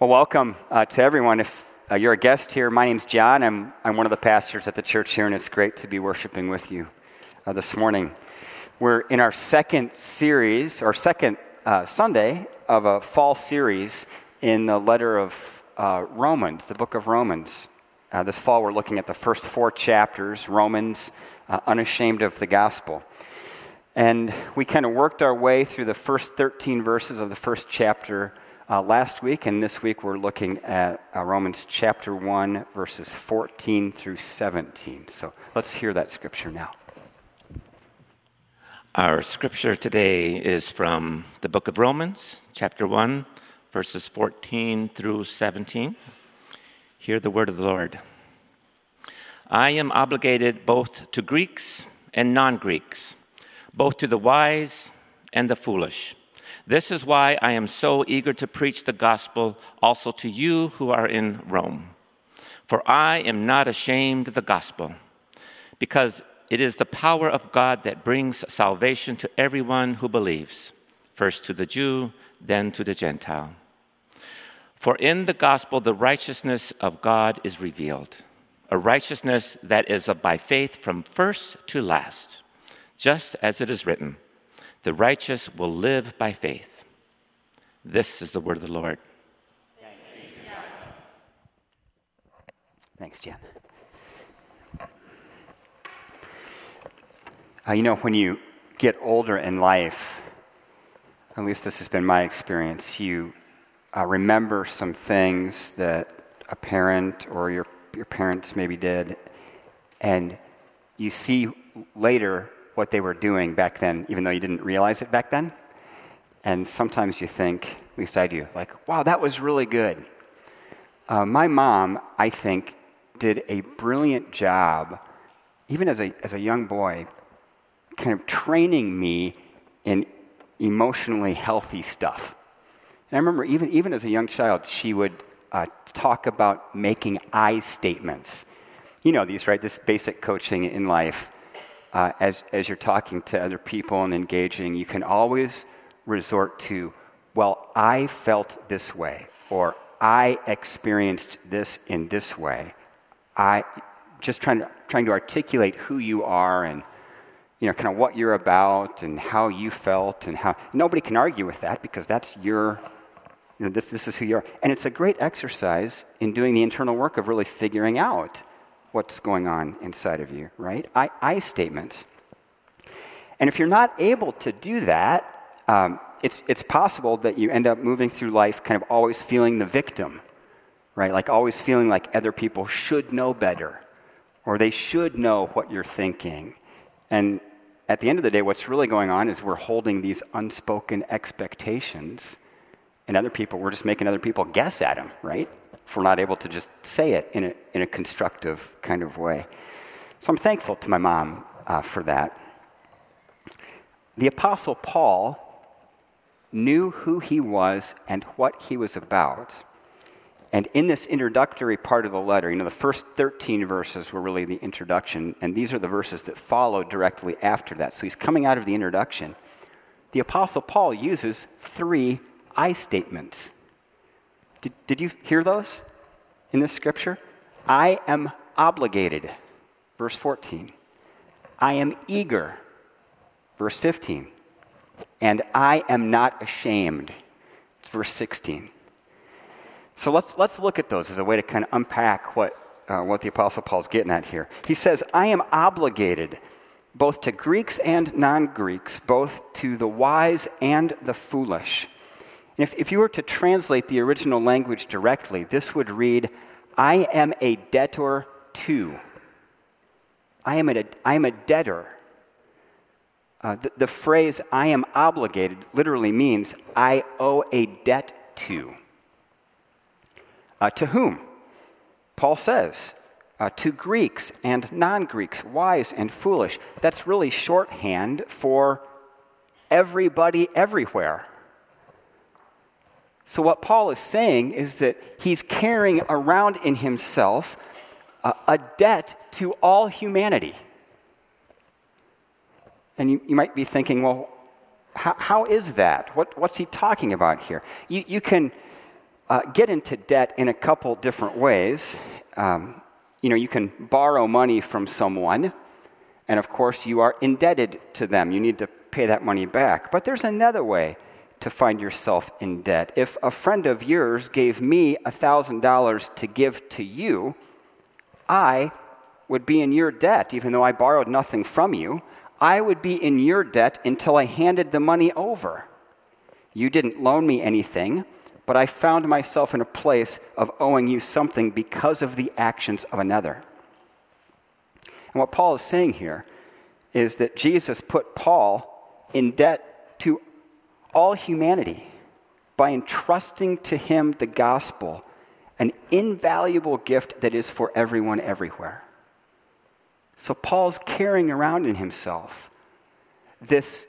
Well, welcome uh, to everyone. If uh, you're a guest here, my name's John. I'm, I'm one of the pastors at the church here, and it's great to be worshiping with you uh, this morning. We're in our second series, or second uh, Sunday of a fall series in the letter of uh, Romans, the book of Romans. Uh, this fall, we're looking at the first four chapters, Romans, unashamed of the gospel. And we kind of worked our way through the first 13 verses of the first chapter uh, last week, and this week we're looking at uh, Romans chapter 1, verses 14 through 17. So let's hear that scripture now. Our scripture today is from the book of Romans, chapter 1, verses 14 through 17. Hear the word of the Lord. I am obligated both to Greeks and non Greeks, both to the wise and the foolish. This is why I am so eager to preach the gospel also to you who are in Rome. For I am not ashamed of the gospel, because it is the power of God that brings salvation to everyone who believes, first to the Jew, then to the Gentile. For in the gospel, the righteousness of God is revealed, a righteousness that is by faith from first to last, just as it is written. The righteous will live by faith. This is the word of the Lord. Thanks, Jen. Uh, you know, when you get older in life, at least this has been my experience, you uh, remember some things that a parent or your, your parents maybe did, and you see later what they were doing back then, even though you didn't realize it back then. And sometimes you think, at least I do, like, wow, that was really good. Uh, my mom, I think, did a brilliant job, even as a, as a young boy, kind of training me in emotionally healthy stuff. And I remember even, even as a young child, she would uh, talk about making I statements. You know these, right? This basic coaching in life uh, as, as you're talking to other people and engaging, you can always resort to, well, I felt this way, or I experienced this in this way. I just trying to, trying to articulate who you are and you know, kind of what you're about and how you felt and how nobody can argue with that because that's your, you know, this, this is who you are. And it's a great exercise in doing the internal work of really figuring out what's going on inside of you, right? I, I statements. And if you're not able to do that, um, it's, it's possible that you end up moving through life kind of always feeling the victim, right? Like always feeling like other people should know better or they should know what you're thinking. And at the end of the day, what's really going on is we're holding these unspoken expectations, and other people, we're just making other people guess at them, right? If we're not able to just say it in a, in a constructive kind of way. So I'm thankful to my mom uh, for that. The Apostle Paul knew who he was and what he was about. And in this introductory part of the letter, you know, the first 13 verses were really the introduction, and these are the verses that follow directly after that. So he's coming out of the introduction. The Apostle Paul uses three I statements did, did you hear those in this scripture? I am obligated, verse 14. I am eager, verse 15. And I am not ashamed, verse 16. So let's, let's look at those as a way to kind of unpack what, uh, what the Apostle Paul's getting at here. He says, I am obligated both to Greeks and non Greeks, both to the wise and the foolish. If, if you were to translate the original language directly, this would read, I am a debtor to. I am a, I am a debtor. Uh, the, the phrase I am obligated literally means I owe a debt to. Uh, to whom? Paul says, uh, to Greeks and non Greeks, wise and foolish. That's really shorthand for everybody everywhere. So, what Paul is saying is that he's carrying around in himself a, a debt to all humanity. And you, you might be thinking, well, how, how is that? What, what's he talking about here? You, you can uh, get into debt in a couple different ways. Um, you know, you can borrow money from someone, and of course, you are indebted to them. You need to pay that money back. But there's another way to find yourself in debt. If a friend of yours gave me $1,000 to give to you, I would be in your debt, even though I borrowed nothing from you. I would be in your debt until I handed the money over. You didn't loan me anything, but I found myself in a place of owing you something because of the actions of another. And what Paul is saying here is that Jesus put Paul in debt to all humanity by entrusting to him the gospel, an invaluable gift that is for everyone everywhere. So Paul's carrying around in himself this,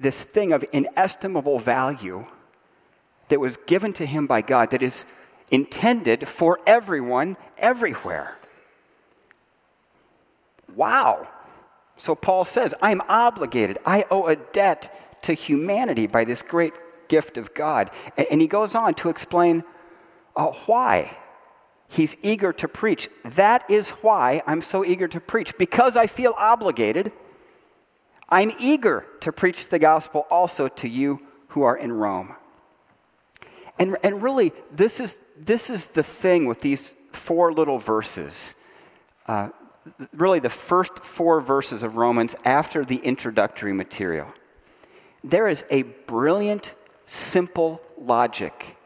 this thing of inestimable value that was given to him by God that is intended for everyone everywhere. Wow. So Paul says, I'm obligated. I owe a debt to humanity by this great gift of God. And he goes on to explain uh, why he's eager to preach. That is why I'm so eager to preach. Because I feel obligated, I'm eager to preach the gospel also to you who are in Rome. And, and really, this is, this is the thing with these four little verses. Uh, really, the first four verses of Romans after the introductory material. There is a brilliant, simple logic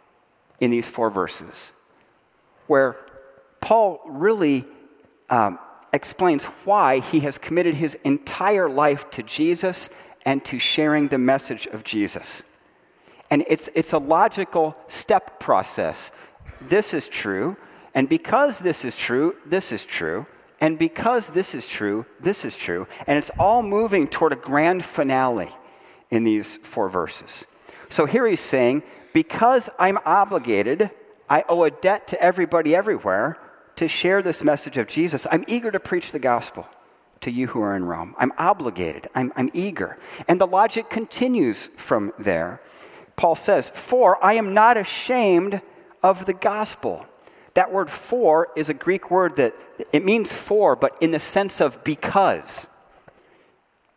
in these four verses where Paul really um, explains why he has committed his entire life to Jesus and to sharing the message of Jesus. And it's, it's a logical step process. This is true, and because this is true, this is true, and because this is true, this is true. And it's all moving toward a grand finale in these four verses. So here he's saying, because I'm obligated I owe a debt to everybody everywhere to share this message of Jesus. I'm eager to preach the gospel to you who are in Rome. I'm obligated. I'm, I'm eager. And the logic continues from there. Paul says, For I am not ashamed of the gospel. That word for is a Greek word that it means for, but in the sense of because.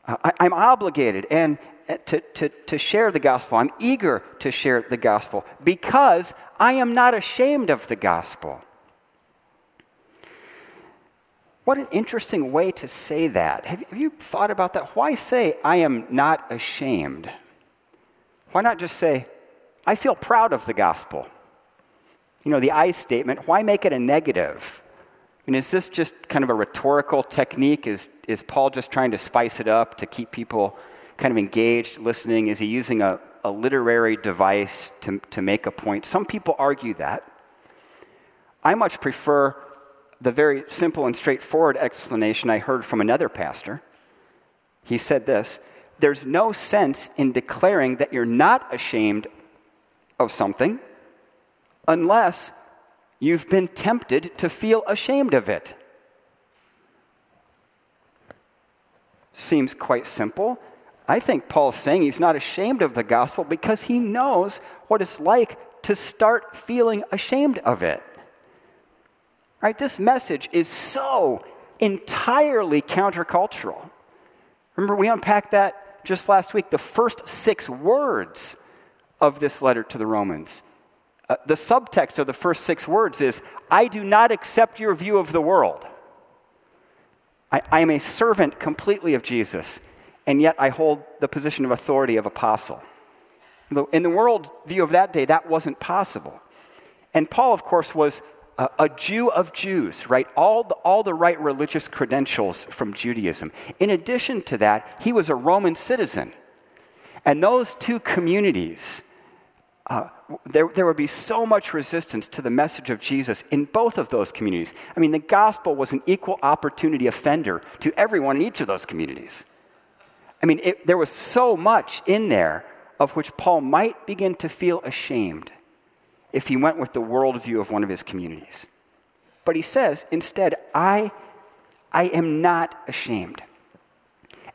Uh, I, am obligated and to, to, to share the gospel. I'm eager to share the gospel because I am not ashamed of the gospel. What an interesting way to say that. Have, have you thought about that? Why say, I am not ashamed? Why not just say, I feel proud of the gospel? You know, the I statement, why make it a negative? I mean, is this just kind of a rhetorical technique? Is, is Paul just trying to spice it up to keep people kind of engaged, listening? Is he using a, a literary device to, to make a point? Some people argue that. I much prefer the very simple and straightforward explanation I heard from another pastor. He said this There's no sense in declaring that you're not ashamed of something unless you've been tempted to feel ashamed of it. Seems quite simple. I think Paul's saying he's not ashamed of the gospel because he knows what it's like to start feeling ashamed of it. Right? This message is so entirely countercultural. Remember, we unpacked that just last week. The first six words of this letter to the Romans. Uh, the subtext of the first six words is I do not accept your view of the world. I, I am a servant completely of Jesus and yet I hold the position of authority of apostle. In the world view of that day, that wasn't possible. And Paul, of course, was a, a Jew of Jews, right? All the, all the right religious credentials from Judaism. In addition to that, he was a Roman citizen. And those two communities, uh, there, there would be so much resistance to the message of Jesus in both of those communities. I mean, the gospel was an equal opportunity offender to everyone in each of those communities. I mean, it, there was so much in there of which Paul might begin to feel ashamed if he went with the worldview of one of his communities. But he says, instead, I, I am not ashamed.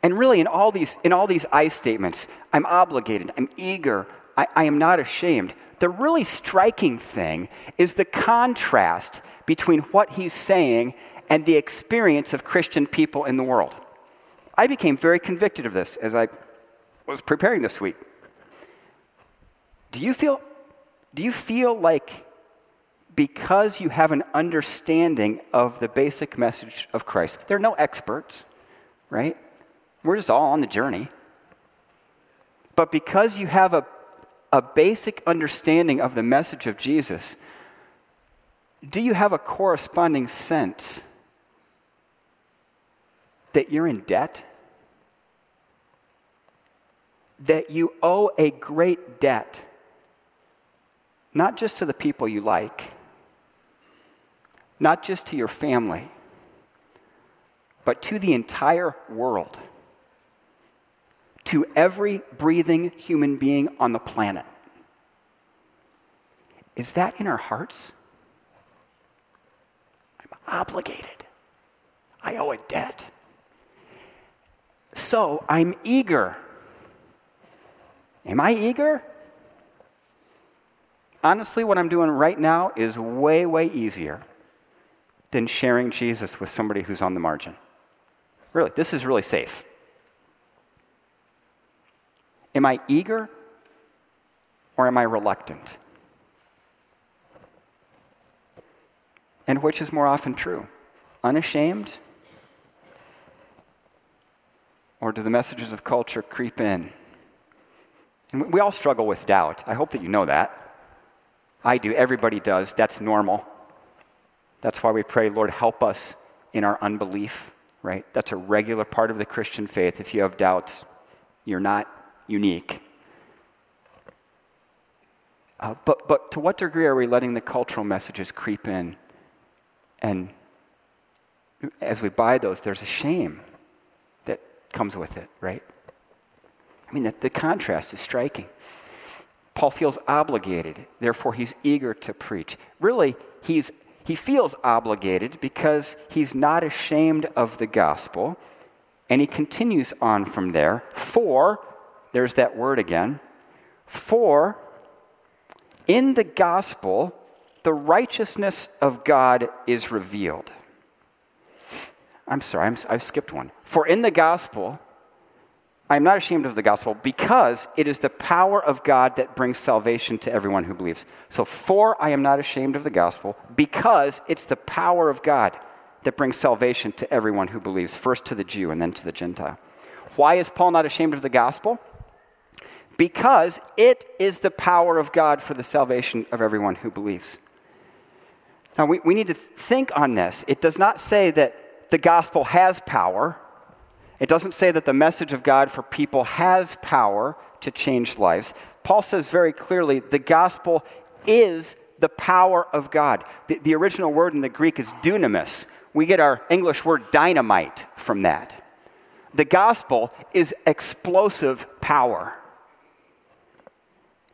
And really, in all these, in all these I statements, I'm obligated, I'm eager, I, I am not ashamed. the really striking thing is the contrast between what he's saying and the experience of Christian people in the world. I became very convicted of this as I was preparing this week. Do you feel, do you feel like because you have an understanding of the basic message of Christ, there are no experts, right? We're just all on the journey. But because you have a, a basic understanding of the message of Jesus, do you have a corresponding sense that you're in debt? That you owe a great debt, not just to the people you like, not just to your family, but to the entire world, to every breathing human being on the planet. Is that in our hearts? I'm obligated. I owe a debt. So I'm eager. Am I eager? Honestly, what I'm doing right now is way, way easier than sharing Jesus with somebody who's on the margin. Really, this is really safe. Am I eager or am I reluctant? And which is more often true? Unashamed? Or do the messages of culture creep in? And we all struggle with doubt. I hope that you know that. I do. Everybody does. That's normal. That's why we pray, Lord, help us in our unbelief, right? That's a regular part of the Christian faith. If you have doubts, you're not unique. Uh, but, but to what degree are we letting the cultural messages creep in? And as we buy those, there's a shame that comes with it, right? I mean, the, the contrast is striking. Paul feels obligated, therefore, he's eager to preach. Really, he's he feels obligated because he's not ashamed of the gospel. And he continues on from there. For, there's that word again, for in the gospel, the righteousness of God is revealed. I'm sorry, i have skipped one. For in the gospel, I am not ashamed of the gospel because it is the power of God that brings salvation to everyone who believes. So, for I am not ashamed of the gospel because it's the power of God that brings salvation to everyone who believes, first to the Jew and then to the Gentile. Why is Paul not ashamed of the gospel? Because it is the power of God for the salvation of everyone who believes. Now, we, we need to think on this. It does not say that the gospel has power it doesn't say that the message of God for people has power to change lives. Paul says very clearly the gospel is the power of God. The, the, original word in the Greek is dunamis. We get our English word dynamite from that. The gospel is explosive power.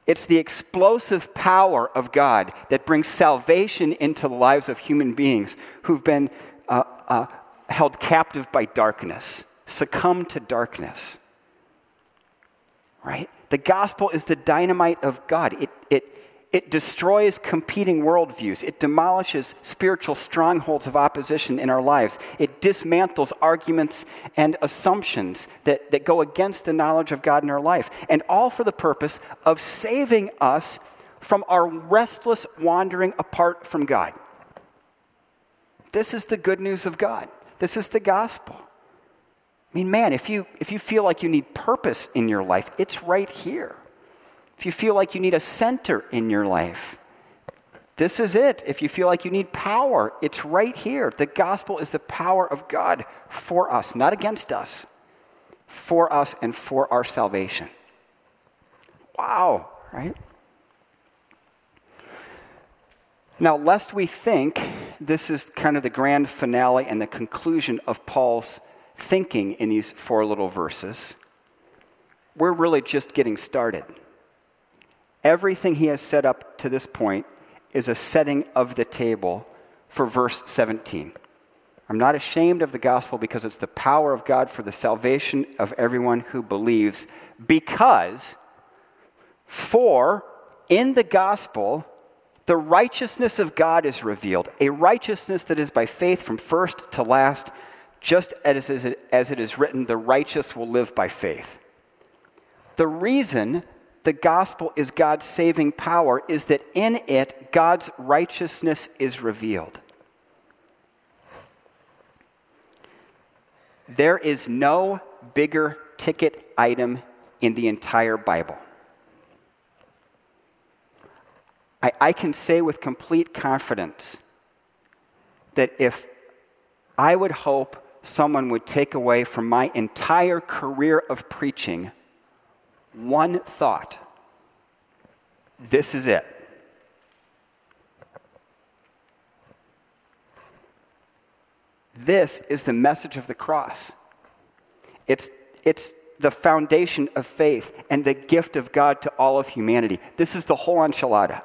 It's the explosive power of God that brings salvation into the lives of human beings who've been uh, uh, held captive by darkness succumb to darkness. Right? The gospel is the dynamite of God. It, it, it destroys competing worldviews. It demolishes spiritual strongholds of opposition in our lives. It dismantles arguments and assumptions that, that go against the knowledge of God in our life. And all for the purpose of saving us from our restless wandering apart from God. This is the good news of God. This is the gospel. I mean, man, if you, if you feel like you need purpose in your life, it's right here. If you feel like you need a center in your life, this is it. If you feel like you need power, it's right here. The gospel is the power of God for us, not against us, for us and for our salvation. Wow, right? Now, lest we think this is kind of the grand finale and the conclusion of Paul's thinking in these four little verses, we're really just getting started. Everything he has set up to this point is a setting of the table for verse 17. I'm not ashamed of the gospel because it's the power of God for the salvation of everyone who believes, because for in the gospel, the righteousness of God is revealed, a righteousness that is by faith from first to last, just as it is written, the righteous will live by faith. The reason the gospel is God's saving power is that in it, God's righteousness is revealed. There is no bigger ticket item in the entire Bible. I, I can say with complete confidence that if I would hope someone would take away from my entire career of preaching one thought this is it. This is the message of the cross. It's, it's the foundation of faith and the gift of God to all of humanity. This is the whole enchilada.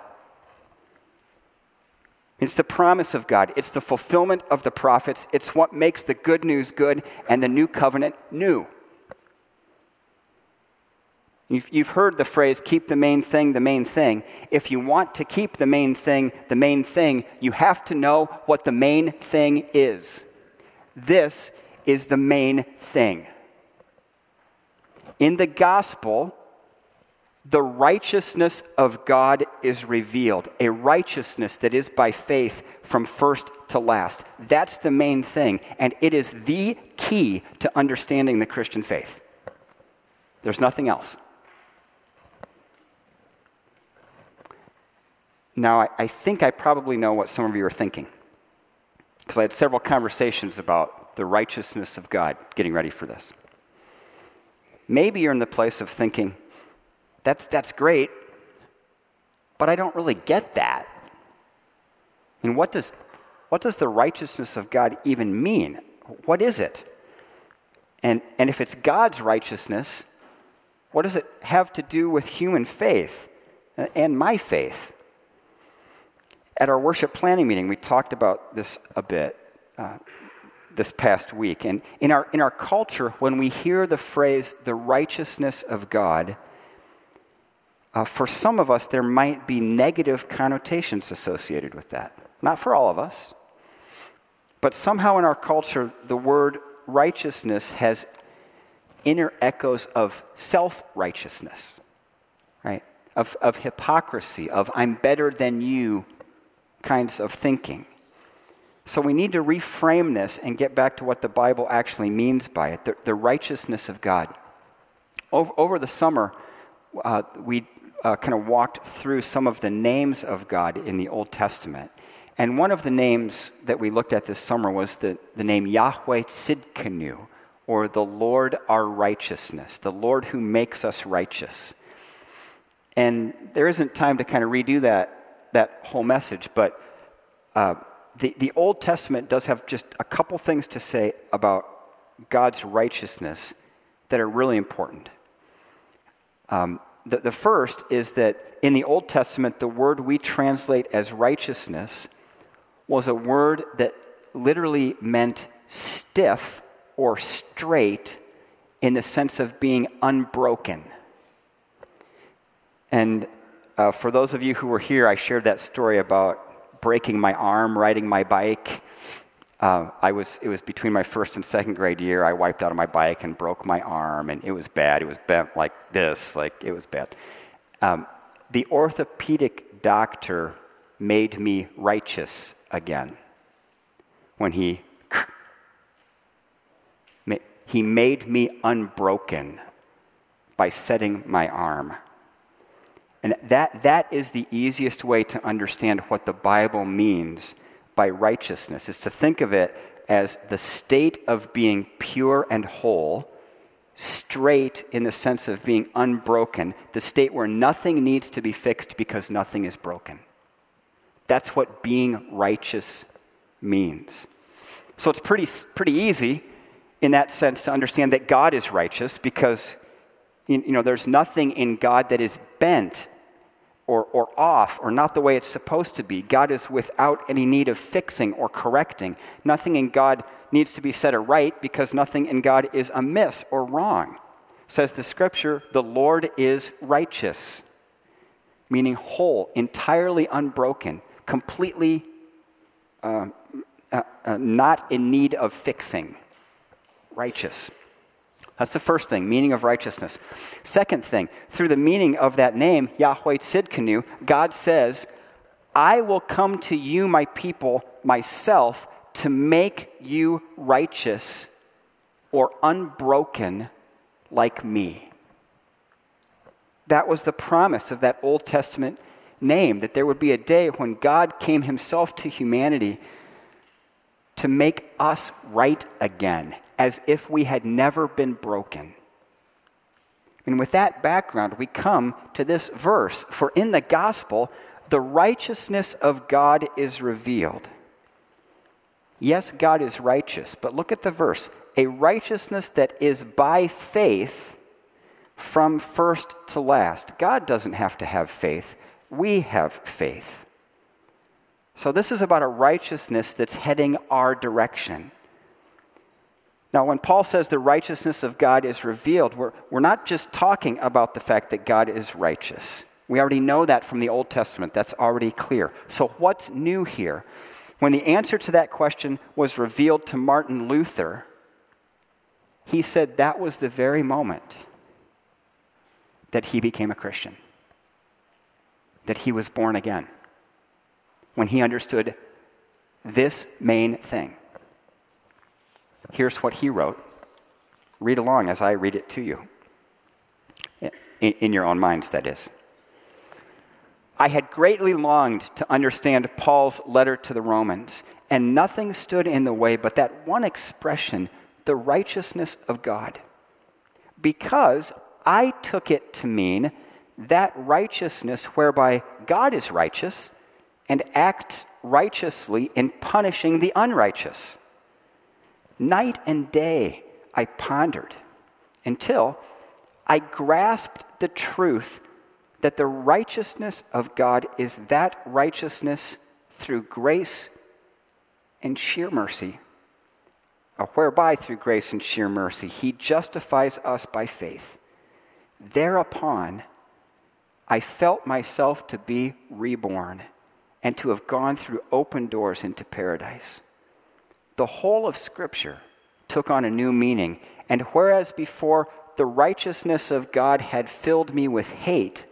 It's the promise of God. It's the fulfillment of the prophets. It's what makes the good news good and the new covenant new. You've, you've heard the phrase, keep the main thing the main thing. If you want to keep the main thing the main thing, you have to know what the main thing is. This is the main thing. In the gospel, the righteousness of God is revealed, a righteousness that is by faith from first to last. That's the main thing, and it is the key to understanding the Christian faith. There's nothing else. Now, I, I think I probably know what some of you are thinking, because I had several conversations about the righteousness of God getting ready for this. Maybe you're in the place of thinking, that's, that's great, but I don't really get that. And what does, what does the righteousness of God even mean? What is it? And, and if it's God's righteousness, what does it have to do with human faith uh, and my faith? At our worship planning meeting, we talked about this a bit uh, this past week. And in our, in our culture, when we hear the phrase the righteousness of God, uh, for some of us, there might be negative connotations associated with that. Not for all of us. But somehow in our culture, the word righteousness has inner echoes of self righteousness, right? Of, of hypocrisy, of I'm better than you kinds of thinking. So we need to reframe this and get back to what the Bible actually means by it the, the righteousness of God. Over, over the summer, uh, we uh, kind of walked through some of the names of God in the Old Testament. And one of the names that we looked at this summer was the, the name Yahweh Tzidkenu, or the Lord our righteousness, the Lord who makes us righteous. And there isn't time to kind of redo that, that whole message, but uh, the, the Old Testament does have just a couple things to say about God's righteousness that are really important. Um, the, the first is that in the Old Testament, the word we translate as righteousness was a word that literally meant stiff or straight in the sense of being unbroken. And uh, for those of you who were here, I shared that story about breaking my arm riding my bike. Uh, I was, it was between my first and second grade year. I wiped out on my bike and broke my arm, and it was bad. It was bent like this, like it was bad. Um, the orthopedic doctor made me righteous again when he he made me unbroken by setting my arm. And that, that is the easiest way to understand what the Bible means by righteousness is to think of it as the state of being pure and whole, straight in the sense of being unbroken, the state where nothing needs to be fixed because nothing is broken. That's what being righteous means. So it's pretty, pretty easy in that sense to understand that God is righteous because you know, there's nothing in God that is bent or, or off or not the way it's supposed to be. God is without any need of fixing or correcting. Nothing in God needs to be set aright because nothing in God is amiss or wrong. Says the scripture, the Lord is righteous. meaning whole, entirely unbroken, completely uh, uh, uh, not in need of fixing. Righteous. That's the first thing, meaning of righteousness. Second thing, through the meaning of that name, Yahweh Tzidkenu, God says, I will come to you, my people, myself, to make you righteous or unbroken like me. That was the promise of that Old Testament name, that there would be a day when God came himself to humanity to make us right again, as if we had never been broken. And with that background, we come to this verse For in the gospel, the righteousness of God is revealed. Yes, God is righteous, but look at the verse a righteousness that is by faith from first to last. God doesn't have to have faith, we have faith. So, this is about a righteousness that's heading our direction. Now, when Paul says the righteousness of God is revealed, we're, we're not just talking about the fact that God is righteous. We already know that from the Old Testament. That's already clear. So, what's new here? When the answer to that question was revealed to Martin Luther, he said that was the very moment that he became a Christian, that he was born again, when he understood this main thing. Here's what he wrote. Read along as I read it to you. In, in your own minds, that is. I had greatly longed to understand Paul's letter to the Romans, and nothing stood in the way but that one expression, the righteousness of God. Because I took it to mean that righteousness whereby God is righteous and acts righteously in punishing the unrighteous. Night and day I pondered until I grasped the truth that the righteousness of God is that righteousness through grace and sheer mercy, uh, whereby through grace and sheer mercy he justifies us by faith. Thereupon, I felt myself to be reborn and to have gone through open doors into paradise. The whole of Scripture took on a new meaning, and whereas before the righteousness of God had filled me with hate,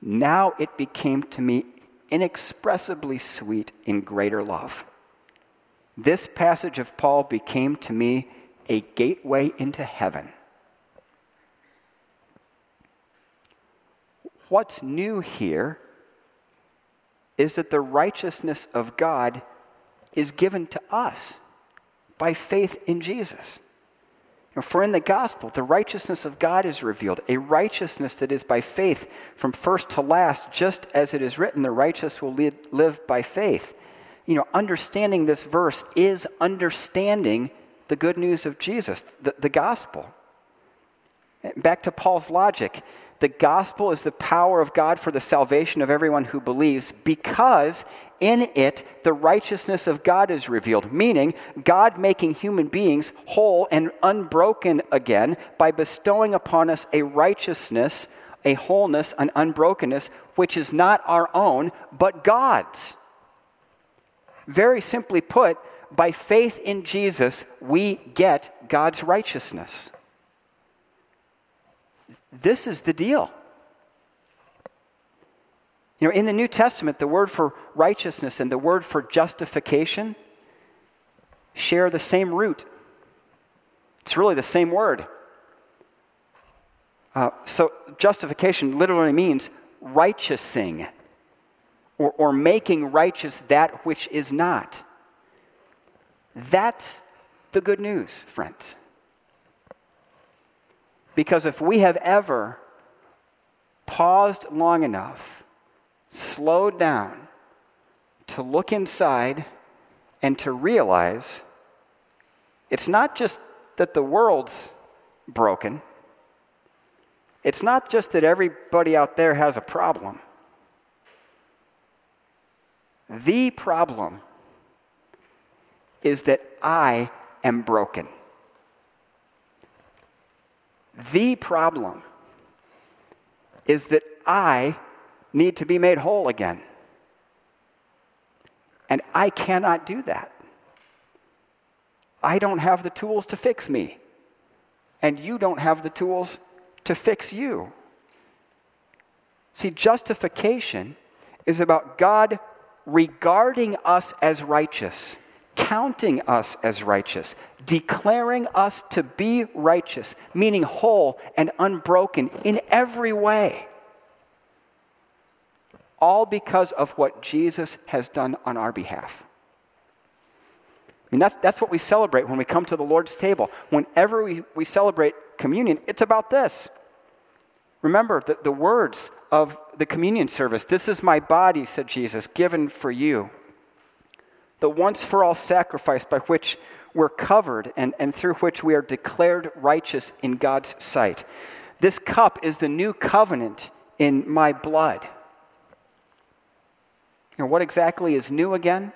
now it became to me inexpressibly sweet in greater love. This passage of Paul became to me a gateway into heaven. What's new here is that the righteousness of God is given to us by faith in Jesus. For in the gospel, the righteousness of God is revealed, a righteousness that is by faith from first to last, just as it is written, the righteous will live by faith. You know, understanding this verse is understanding the good news of Jesus, the, the gospel. Back to Paul's logic the gospel is the power of God for the salvation of everyone who believes because in it the righteousness of God is revealed, meaning God making human beings whole and unbroken again by bestowing upon us a righteousness, a wholeness, an unbrokenness, which is not our own, but God's. Very simply put, by faith in Jesus, we get God's righteousness. This is the deal. You know, in the New Testament, the word for righteousness and the word for justification share the same root. It's really the same word. Uh, so, justification literally means righteousing or, or making righteous that which is not. That's the good news, friends. Because if we have ever paused long enough, slowed down to look inside and to realize it's not just that the world's broken, it's not just that everybody out there has a problem. The problem is that I am broken. The problem is that I need to be made whole again. And I cannot do that. I don't have the tools to fix me. And you don't have the tools to fix you. See, justification is about God regarding us as righteous, counting us as righteous, declaring us to be righteous, meaning whole and unbroken in every way. All because of what Jesus has done on our behalf. I mean, that's, that's what we celebrate when we come to the Lord's table. Whenever we, we celebrate communion, it's about this. Remember the, the words of the communion service This is my body, said Jesus, given for you. The once for all sacrifice by which we're covered and, and through which we are declared righteous in God's sight. This cup is the new covenant in my blood. And what exactly is new again?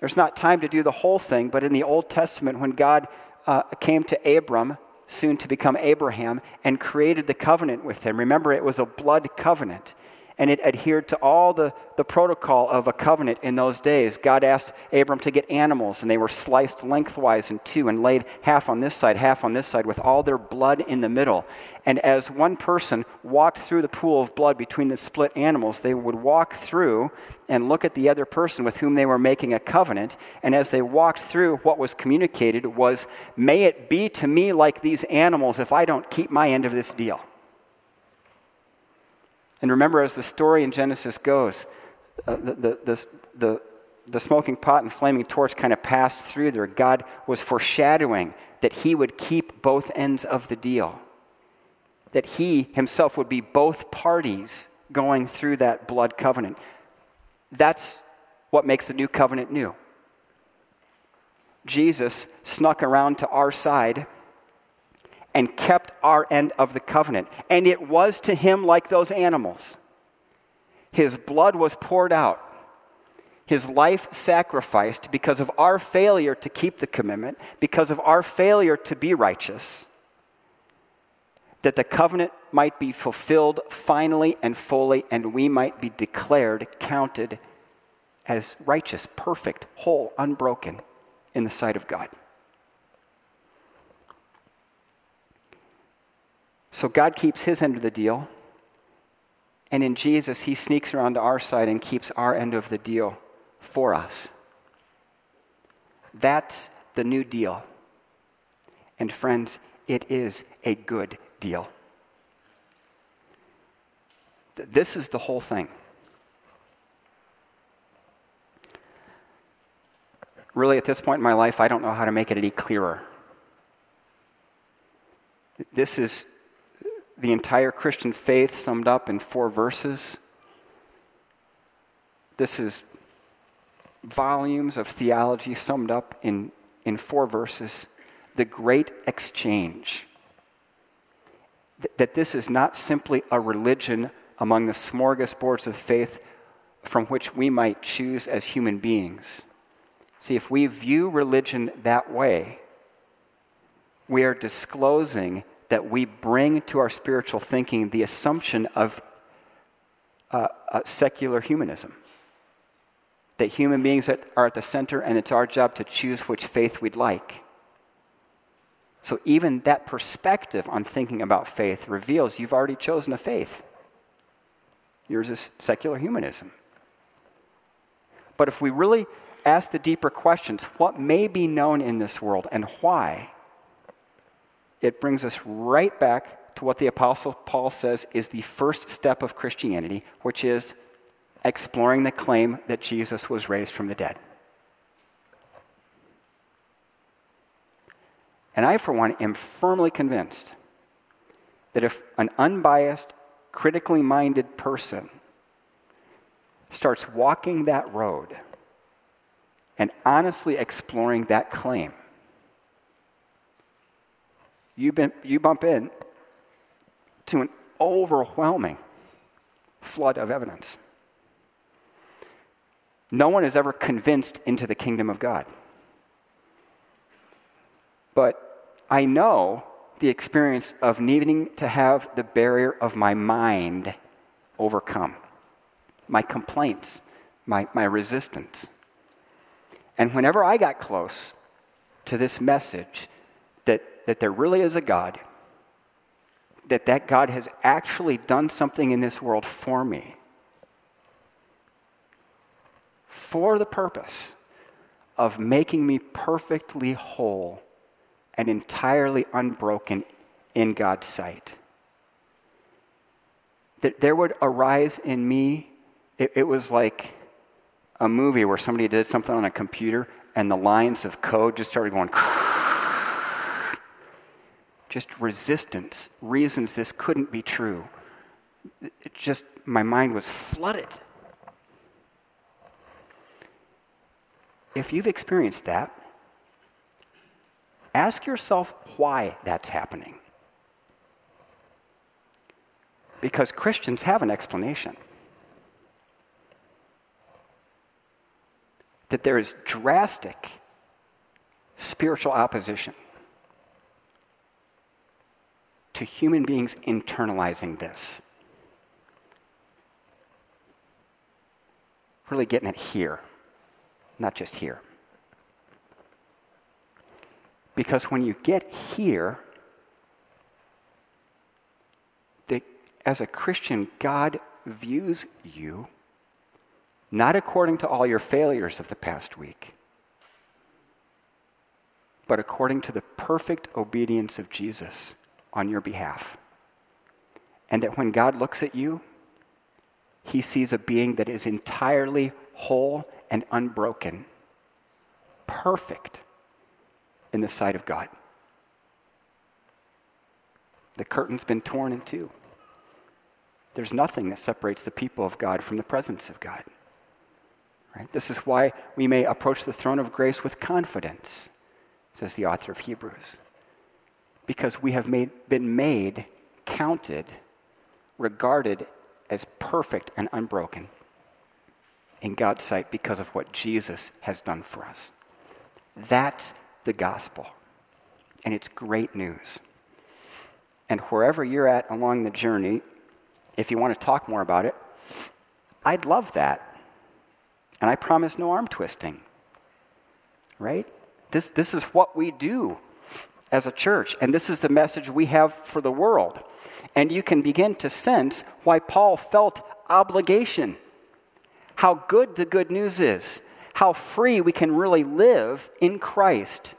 There's not time to do the whole thing, but in the Old Testament, when God uh, came to Abram soon to become Abraham, and created the covenant with him. Remember, it was a blood covenant, and it adhered to all the, the protocol of a covenant in those days. God asked Abram to get animals, and they were sliced lengthwise in two and laid half on this side, half on this side, with all their blood in the middle. And as one person walked through the pool of blood between the split animals, they would walk through and look at the other person with whom they were making a covenant. And as they walked through, what was communicated was, May it be to me like these animals if I don't keep my end of this deal. And remember, as the story in Genesis goes, uh, the, the, the, the, the smoking pot and flaming torch kind of passed through there. God was foreshadowing that he would keep both ends of the deal that he himself would be both parties going through that blood covenant. That's what makes the new covenant new. Jesus snuck around to our side and kept our end of the covenant. And it was to him like those animals. His blood was poured out, his life sacrificed because of our failure to keep the commitment, because of our failure to be righteous that the covenant might be fulfilled finally and fully, and we might be declared, counted as righteous, perfect, whole, unbroken in the sight of God. So God keeps his end of the deal, and in Jesus, he sneaks around to our side and keeps our end of the deal for us. That's the new deal. And friends, it is a good deal. This is the whole thing. Really, at this point in my life, I don't know how to make it any clearer. This is the entire Christian faith summed up in four verses. This is volumes of theology summed up in, in four verses. The great exchange that this is not simply a religion among the smorgasbords of faith from which we might choose as human beings. See, if we view religion that way, we are disclosing that we bring to our spiritual thinking the assumption of uh, uh, secular humanism. That human beings are at the center and it's our job to choose which faith we'd like. So even that perspective on thinking about faith reveals you've already chosen a faith. Yours is secular humanism. But if we really ask the deeper questions, what may be known in this world and why, it brings us right back to what the Apostle Paul says is the first step of Christianity, which is exploring the claim that Jesus was raised from the dead. And I, for one, am firmly convinced that if an unbiased, critically minded person starts walking that road and honestly exploring that claim, you, been, you bump in to an overwhelming flood of evidence. No one is ever convinced into the kingdom of God. But I know the experience of needing to have the barrier of my mind overcome, my complaints, my, my resistance. And whenever I got close to this message that, there really is a God, that that God has actually done something in this world for me, for the purpose of making me perfectly whole and entirely unbroken in God's sight. That there would arise in me, it, it, was like a movie where somebody did something on a computer and the lines of code just started going. Just resistance, reasons this couldn't be true. It just, my mind was flooded. If you've experienced that, ask yourself why that's happening. Because Christians have an explanation. That there is drastic spiritual opposition to human beings internalizing this. Really getting it here, not just here. Because when you get here, the, as a Christian, God views you not according to all your failures of the past week, but according to the perfect obedience of Jesus on your behalf. And that when God looks at you, he sees a being that is entirely whole and unbroken, perfect in the sight of God. The curtain's been torn in two. There's nothing that separates the people of God from the presence of God. Right? This is why we may approach the throne of grace with confidence, says the author of Hebrews. Because we have made, been made, counted, regarded as perfect and unbroken in God's sight because of what Jesus has done for us. That's the gospel. And it's great news. And wherever you're at along the journey, if you want to talk more about it, I'd love that. And I promise no arm twisting. Right? This, this is what we do as a church, and this is the message we have for the world. And you can begin to sense why Paul felt obligation, how good the good news is, how free we can really live in Christ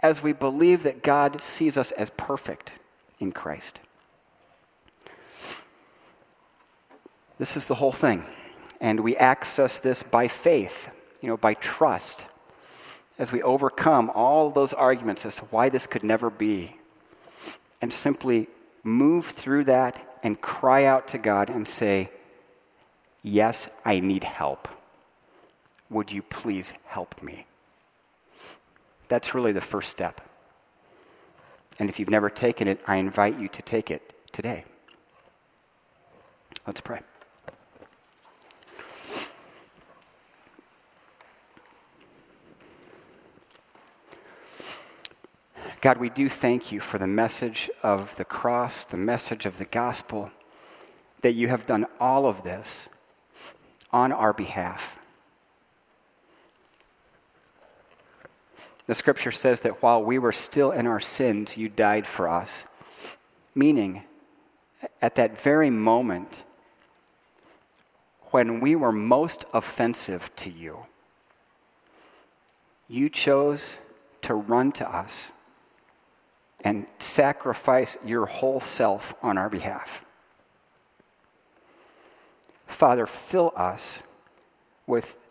as we believe that God sees us as perfect in Christ. This is the whole thing. And we access this by faith, you know, by trust, as we overcome all those arguments as to why this could never be. And simply move through that and cry out to God and say, Yes, I need help. Would you please help me? That's really the first step. And if you've never taken it, I invite you to take it today. Let's pray. God, we do thank you for the message of the cross, the message of the gospel, that you have done all of this on our behalf. The scripture says that while we were still in our sins, you died for us. Meaning, at that very moment, when we were most offensive to you, you chose to run to us and sacrifice your whole self on our behalf. Father, fill us with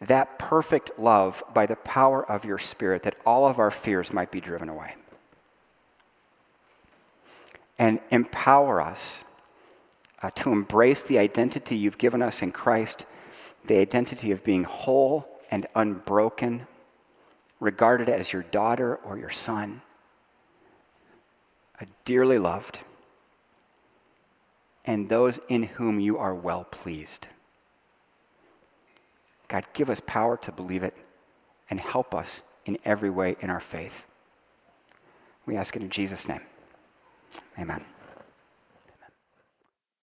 that perfect love by the power of your Spirit, that all of our fears might be driven away. And empower us uh, to embrace the identity you've given us in Christ, the identity of being whole and unbroken, regarded as your daughter or your son, a dearly loved, and those in whom you are well pleased. God, give us power to believe it and help us in every way in our faith. We ask it in Jesus' name. Amen.